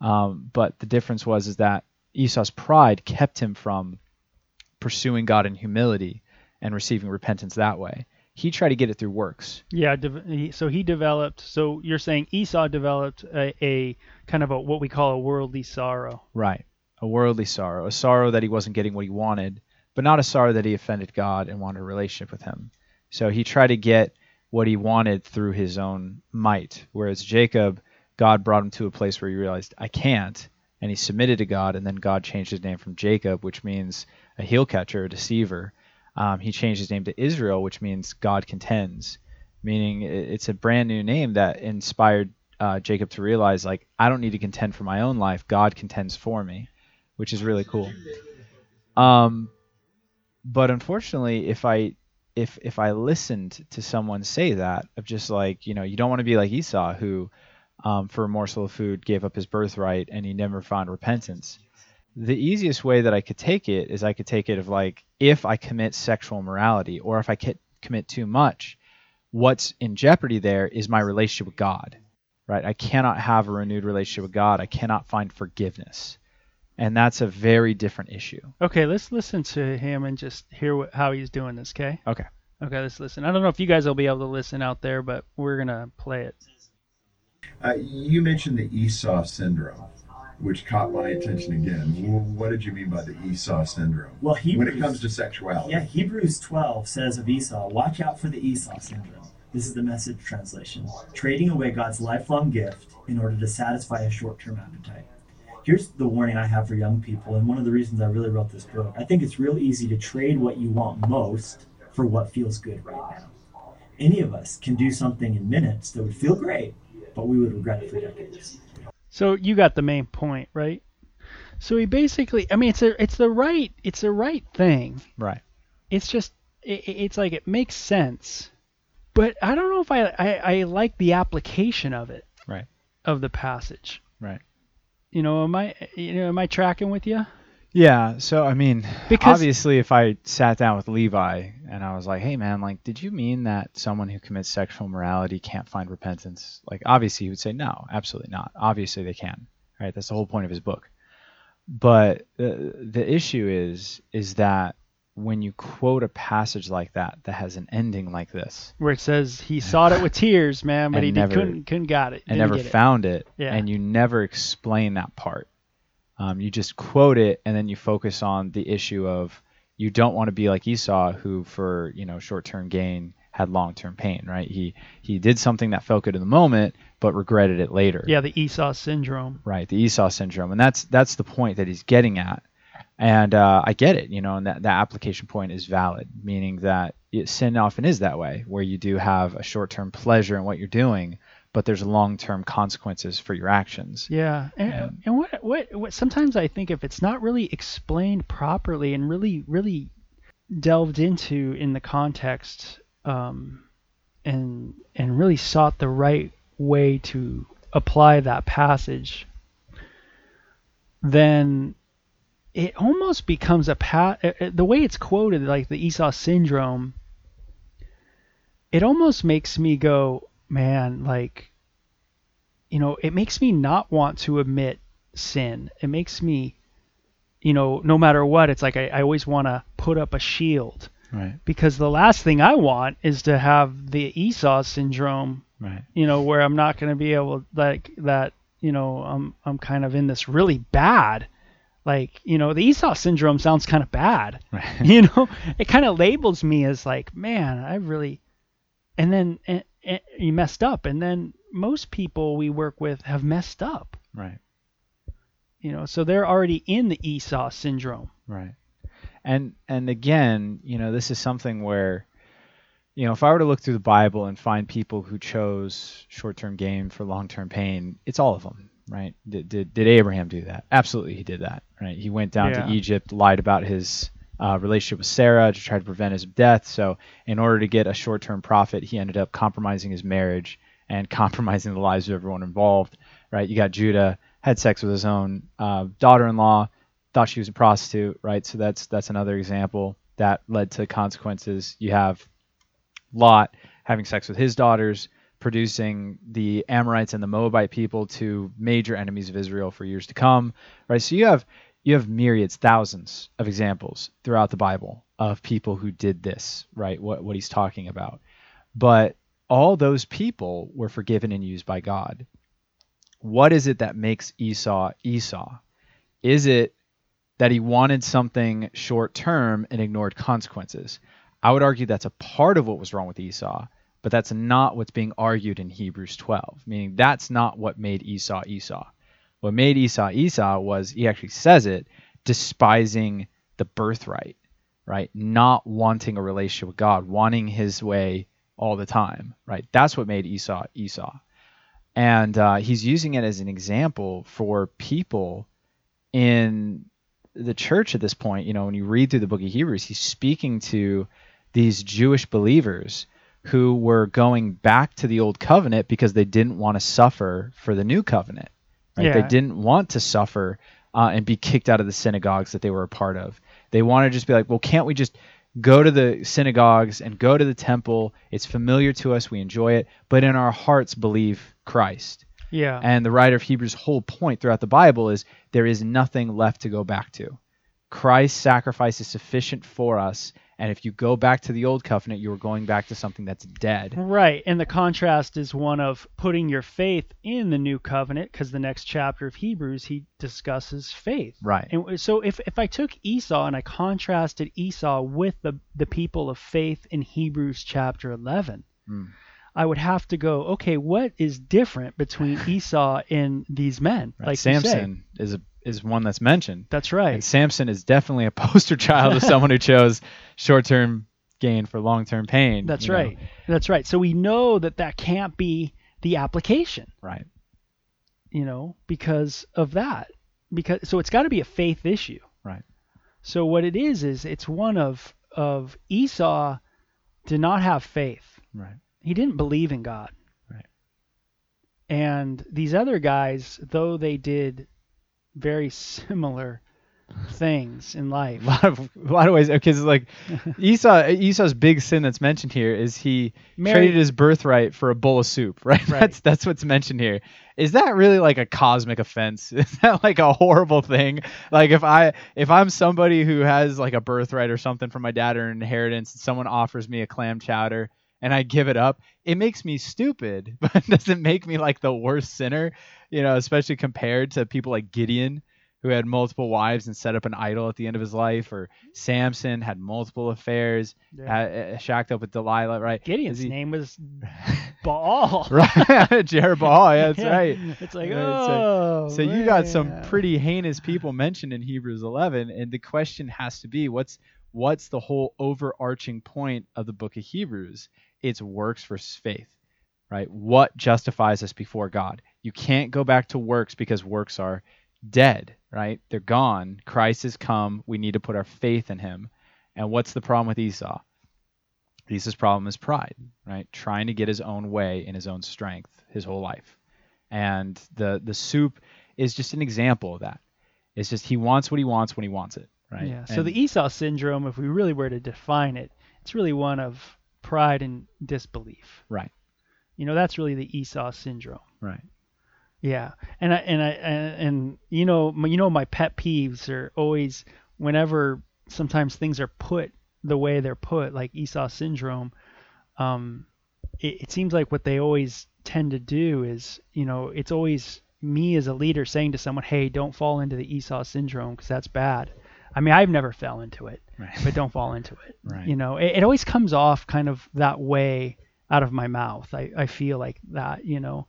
Um, but the difference was is that Esau's pride kept him from pursuing God in humility and receiving repentance that way. He tried to get it through works. Yeah, so he developed. So you're saying Esau developed a, a kind of a what we call a worldly sorrow. Right, a worldly sorrow, a sorrow that he wasn't getting what he wanted, but not a sorrow that he offended God and wanted a relationship with Him. So he tried to get what he wanted through his own might, whereas Jacob God brought him to a place where he realized, I can't. And he submitted to God, and then God changed his name from Jacob, which means a heel catcher, a deceiver. Um, he changed his name to Israel, which means God contends, meaning it's a brand new name that inspired uh, Jacob to realize, like, I don't need to contend for my own life. God contends for me, which is really cool. Um, but unfortunately, if I if if I listened to someone say that of just like you know you don't want to be like Esau who um, for a morsel of food, gave up his birthright, and he never found repentance. The easiest way that I could take it is I could take it of like, if I commit sexual morality or if I commit too much, what's in jeopardy there is my relationship with God, right? I cannot have a renewed relationship with God. I cannot find forgiveness. And that's a very different issue. Okay, let's listen to him and just hear what, how he's doing this, okay? Okay. Okay, let's listen. I don't know if you guys will be able to listen out there, but we're going to play it. Uh, you mentioned the Esau syndrome. which caught my attention again. What did you mean by the Esau syndrome? Well, Hebrews, when it comes to sexuality. yeah, Hebrews 12 says of Esau, watch out for the Esau syndrome. This is the message translation. Trading away God's lifelong gift in order to satisfy a short term appetite. Here's the warning I have for young people, and one of the reasons I really wrote this book. I think it's real easy to trade what you want most for what feels good right now. Any of us can do something in minutes that would feel great, but we would regret it for decades. So you got the main point, right? So he basically, I mean, it's a, it's the right, it's the right thing. Right. It's just, it, it's like it makes sense, but I don't know if I, I, I like the application of it, Right. of the passage. Right. You know, am I, you know, am I tracking with you? Yeah. So I mean, Because- obviously, if I sat down with Levi and I was like, "Hey, man, like, did you mean that someone who commits sexual immorality can't find repentance?" Like, obviously, he would say, "No, absolutely not. Obviously, they can." Right. That's the whole point of his book. But the the issue is is that when you quote a passage like that that has an ending like this Where it says he sought it with tears, man, but he never- couldn't, couldn't got it. and never get it. found it, Yeah. and you never explain that part. Um, you just quote it, and then you focus on the issue of you don't want to be like Esau, who for you know short-term gain had long-term pain. Right? He he did something that felt good in the moment, but regretted it later. Yeah, the Esau syndrome. Right. The Esau syndrome, and that's that's the point that he's getting at. And uh, I get it, you know, and that, that application point is valid, meaning that it, sin often is that way, where you do have a short-term pleasure in what you're doing, but there's long-term consequences for your actions. Yeah, and, Yeah. and what, what what sometimes I think if it's not really explained properly and really really delved into in the context, um, and and really sought the right way to apply that passage, then it almost becomes a pat. The way it's quoted, like the Esau syndrome, it almost makes me go, man, like you know, it makes me not want to admit sin. It makes me, you know, no matter what, it's like I, I always want to put up a shield Right. because the last thing I want is to have the Esau syndrome, Right. you know, where I'm not going to be able like that, you know, I'm I'm kind of in this really bad like, you know, the Esau syndrome sounds kind of bad. Right. You know, it kind of labels me as like, man, I really and then and, and Eh, you messed up and then most people we work with have messed up right. you know so they're already in the esau syndrome Right. And and again, you know, this is something where you know, if I were to look through the Bible and find people who chose short-term gain for long-term pain, it's all of them, right? Did did, did Abraham do that? Absolutely, he did that, right? He went down Yeah. to Egypt, lied about his uh, relationship with Sarah to try to prevent his death. So, in order to get a short-term profit, he ended up compromising his marriage and compromising the lives of everyone involved, right? You got Judah had sex with his own uh, daughter-in-law, thought she was a prostitute, right? So that's that's another example that led to consequences. You have Lot having sex with his daughters, producing the Amorites and the Moabite people to major enemies of Israel for years to come, right? So you have you have myriads, thousands of examples throughout the Bible of people who did this, right? What what he's talking about. But all those people were forgiven and used by God. What is it that makes Esau Esau? Is it that he wanted something short term and ignored consequences? I would argue that's a part of what was wrong with Esau, but that's not what's being argued in Hebrews 12, meaning that's not what made Esau Esau. What made Esau Esau was he actually says it despising the birthright, right? Not wanting a relationship with God, wanting his way all the time, right? That's what made Esau Esau. And uh, he's using it as an example for people in the church at this point. You know, when you read through the book of Hebrews, he's speaking to these Jewish believers who were going back to the old covenant because they didn't want to suffer for the new covenant. Right? They didn't want to suffer uh, and be kicked out of the synagogues that they were a part of. They wanted to just be like, well, can't we just go to the synagogues and go to the temple? It's familiar to us, we enjoy it, but in our hearts believe Christ. yeah And the writer of Hebrews' whole point throughout the Bible is there is nothing left to go back to. Christ's sacrifice is sufficient for us, And if you go back to the old covenant, you are going back to something that's dead. Right, and the contrast is one of putting your faith in the new covenant, because the next chapter of Hebrews he discusses faith. Right. And so if if I took Esau and I contrasted Esau with the the people of faith in Hebrews chapter 11, Mm. I would have to go, okay, what is different between Esau and these men? Right. Like. Samson is a, is one that's mentioned. That's right. And Samson is definitely a poster child of someone who chose short-term gain for long-term pain. That's you know. right. That's right. So we know that that can't be the application. Right. you know, because of that. Because so it's got to be a faith issue. Right. So what it is is it's one of of Esau did not have faith. Right. He didn't believe in God. Right. And these other guys, though they did very similar things in life. A lot of a lot of ways because like Esau Esau's big sin that's mentioned here is he Married- traded his birthright for a bowl of soup, right? Right. That's that's what's mentioned here. Is that really like a cosmic offense? Is that like a horrible thing? Like if I if I'm somebody who has like a birthright or something from my dad or an inheritance and someone offers me a clam chowder and I give it up, it makes me stupid, but it doesn't make me like the worst sinner, you know, especially compared to people like Gideon who had multiple wives and set up an idol at the end of his life, or Samson had multiple affairs, Yeah. uh, shacked up with Delilah, right? Gideon's he- name was Baal. right, Jeroboam, yeah, that's Yeah. right. It's like, Yeah, it's oh, So you got some pretty heinous people mentioned in Hebrews 11, and the question has to be, what's what's the whole overarching point of the book of Hebrews? It's works versus faith, right? What justifies us before God? You can't go back to works because works are dead, right? They're gone. Christ has come. We need to put our faith in him. And what's the problem with Esau? Esau's problem is pride, right? Trying to get his own way in his own strength his whole life. And the the soup is just an example of that. It's just he wants what he wants when he wants it, right? Yeah. So the Esau syndrome, if we really were to define it, it's really one of pride and disbelief. right, You know, that's really the Esau syndrome. right, Yeah, and I and I and, and you know my- you know my pet peeves are always whenever sometimes things are put the way they're put, like Esau syndrome. Um, it, it seems like what they always tend to do is you know it's always me as a leader saying to someone, hey, don't fall into the Esau syndrome because that's bad. I mean, I've never fell into it, right. but don't fall into it. Right. You know, it, it always comes off kind of that way out of my mouth. I, I feel like that, you know,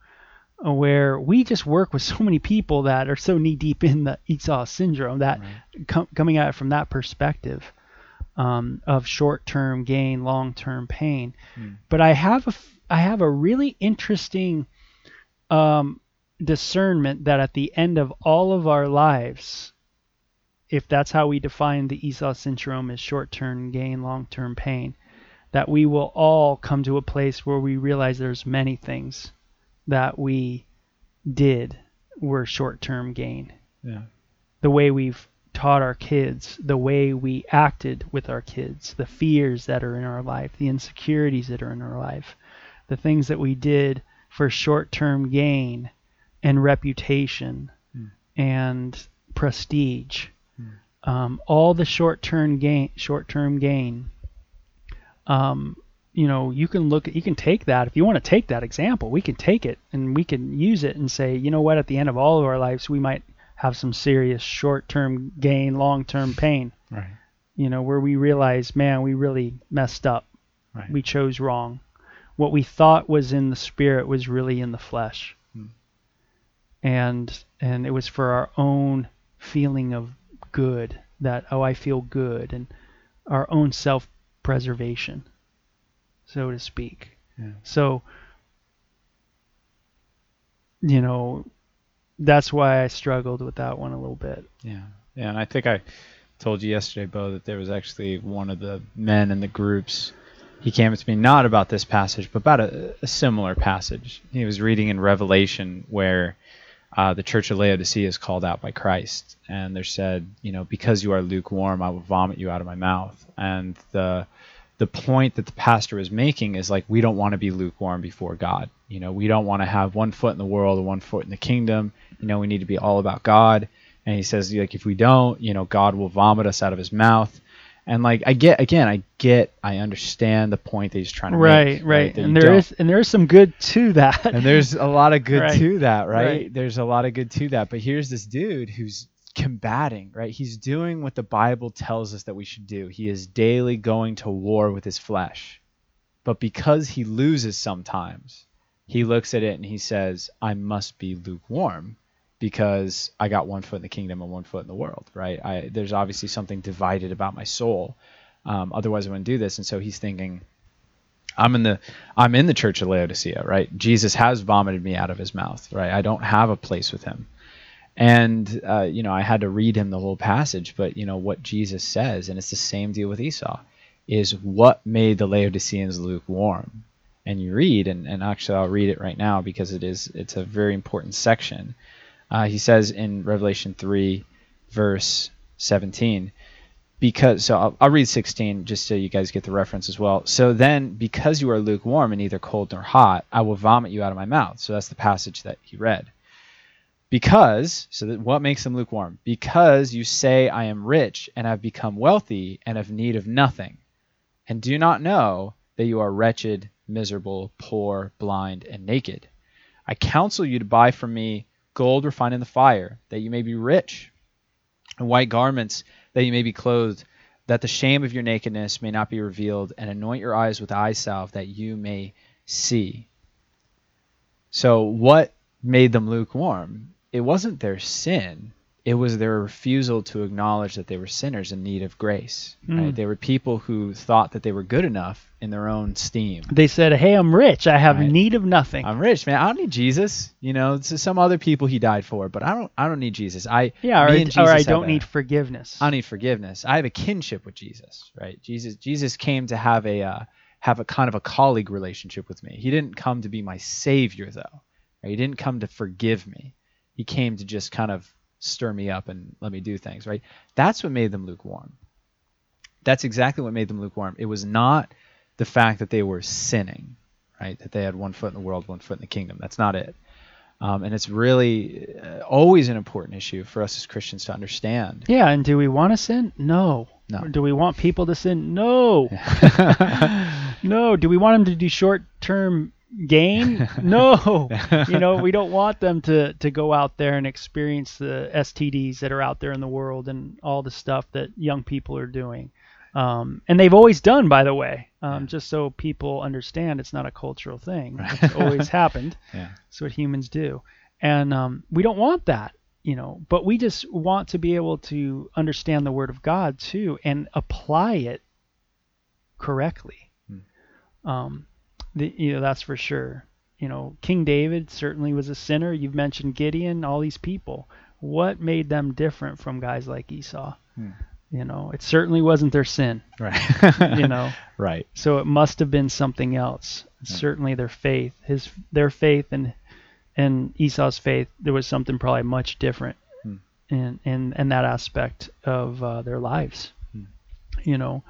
where we just work with so many people that are so knee deep in the Esau syndrome that Right. com- coming at it from that perspective um, of short-term gain, long-term pain. Hmm. But I have a I have a really interesting um, discernment that at the end of all of our lives, if that's how we define the Esau syndrome as short-term gain, long-term pain, that we will all come to a place where we realize there's many things that we did were short-term gain. Yeah. The way we've taught our kids, the way we acted with our kids, the fears that are in our life, the insecurities that are in our life, the things that we did for short-term gain and reputation Hmm. and prestige. Um, all the short-term gain, short-term gain. Um, you know, you can look, you can take that if you want to take that example, we can take it and we can use it and say, you know what, at the end of all of our lives, we might have some serious short-term gain, long-term pain. Right. You know, where we realize, man, we really messed up. Right. We chose wrong. What we thought was in the spirit was really in the flesh. Hmm. And and it was for our own feeling of good that oh I feel good and our own self-preservation, so to speak. Yeah. So you know, that's why I struggled with that one a little bit. Yeah. Yeah, and I think I told you yesterday, Bo, that there was actually one of the men in the groups. He came to me not about this passage, but about a, a similar passage. He was reading in Revelation where uh, the church of Laodicea is called out by Christ, and they're said, you know, because you are lukewarm, I will vomit you out of my mouth. And the the point that the pastor is making is like we don't want to be lukewarm before God. You know, we don't want to have one foot in the world and one foot in the kingdom. You know, we need to be all about God. And he says like if we don't, you know, God will vomit us out of his mouth. And like I get again, I get, I understand the point that he's trying to right, make. right, right. and there is and there is some good to that. and there's a lot of good Right. to that, right? Right. There's a lot of good to that. But here's this dude who's combating, right? He's doing what the Bible tells us that we should do. He is daily going to war with his flesh. But because he loses sometimes, he looks at it and he says, I must be lukewarm because I got one foot in the kingdom and one foot in the world, right? I, there's obviously something divided about my soul. Um, otherwise, I wouldn't do this. And so he's thinking, I'm in the I'm in the church of Laodicea, right? Jesus has vomited me out of his mouth, right? I don't have a place with him. And uh, you know, I had to read him the whole passage, but you know what Jesus says, and it's the same deal with Esau, is what made the Laodiceans lukewarm. And you read, and, and actually I'll read it right now because it is it's a very important section. Uh, he says in Revelation three, verse seventeen, because so I'll, I'll read 16 just so you guys get the reference as well. So then, because you are lukewarm and neither cold nor hot, I will vomit you out of my mouth. So that's the passage that he read. Because, so that what makes them lukewarm? Because you say, I am rich and have become wealthy and have need of nothing, and do not know that you are wretched, miserable, poor, blind, and naked. I counsel you to buy from me gold refined in the fire, that you may be rich, and white garments that you may be clothed, that the shame of your nakedness may not be revealed, and anoint your eyes with eye salve that you may see. So, what made them lukewarm? It wasn't their sin. It was their refusal to acknowledge that they were sinners in need of grace. Right? Mm. They were people who thought that they were good enough in their own steam. they said, "Hey, I'm rich. I have Right. need of nothing." I'm rich, man. I don't need Jesus. You know, to some other people he died for, but I don't. I don't need Jesus. I yeah, or, and or I don't a- need forgiveness. I don't need forgiveness. I have a kinship with Jesus, right? Jesus Jesus came to have a uh, have a kind of a colleague relationship with me. He didn't come to be my savior though. Right? He didn't come to forgive me. He came to just kind of stir me up and let me do things, right? That's what made them lukewarm. That's exactly what made them lukewarm. It was not the fact that they were sinning, right? That they had one foot in the world, one foot in the kingdom. That's not it. Um, and it's really uh, always an important issue for us as Christians to understand. yeah, and do we want to sin? No. No. Do we want people to sin? No. no. Do we want them to do short-term gain? No. you know, we don't want them to to go out there and experience the STDs that are out there in the world and all the stuff that young people are doing. Um, and they've always done, by the way, um, just so people understand it's not a cultural thing. It's always happened. Yeah. It's what humans do. And um, we don't want that, you know, but we just want to be able to understand the Word of God too and apply it correctly. Um, the, you know, that's for sure. You know, King David certainly was a sinner. You've mentioned Gideon, all these people. What made them different from guys like Esau? You know, it certainly wasn't their sin, Right. you know. right. So it must have been something else. Certainly their faith, his their faith and and Esau's faith, there was something probably much different in in in that aspect of uh, their lives. You know,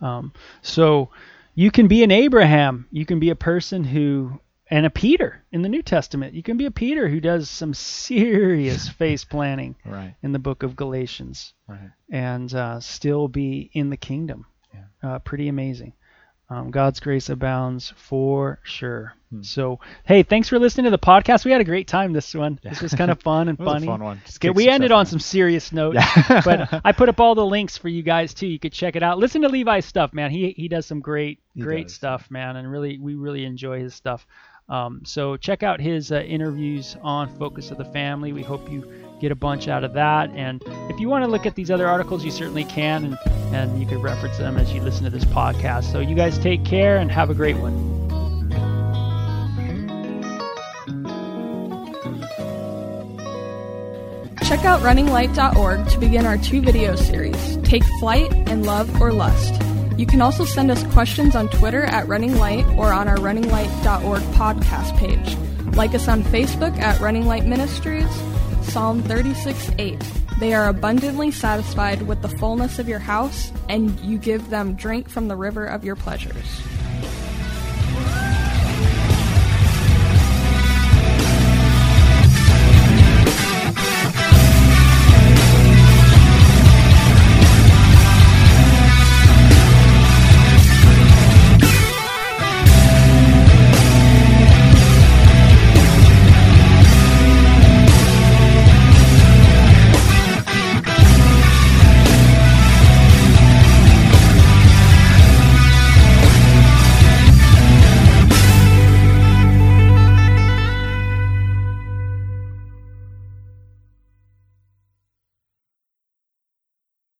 um, so you can be an Abraham, you can be a person who and a Peter in the New Testament. You can be a Peter who does some serious face planning Right. in the book of Galatians Right. and uh, still be in the kingdom. Uh, pretty amazing. Um, God's grace abounds for sure. Hmm. So, hey, thanks for listening to the podcast. We had a great time this one. This was kind of fun and It was a funny. fun one. We ended on some serious notes, but I put up all the links for you guys too. You could check it out. Listen to Levi's stuff, man. He he does some great great does, stuff, man, and really we really enjoy his stuff. Um, so check out his uh, interviews on Focus of the Family. We hope you get a bunch out of that. And if you want to look at these other articles, you certainly can, and and you can reference them as you listen to this podcast. So you guys take care and have a great one. Check out runninglight.org to begin our two video series, Take Flight and Love or Lust. You can also send us questions on Twitter at Running Light or on our runninglight.org podcast page. Like us on Facebook at Running Light Ministries, Psalm 36 8. They are abundantly satisfied with the fullness of your house, and you give them drink from the river of your pleasures.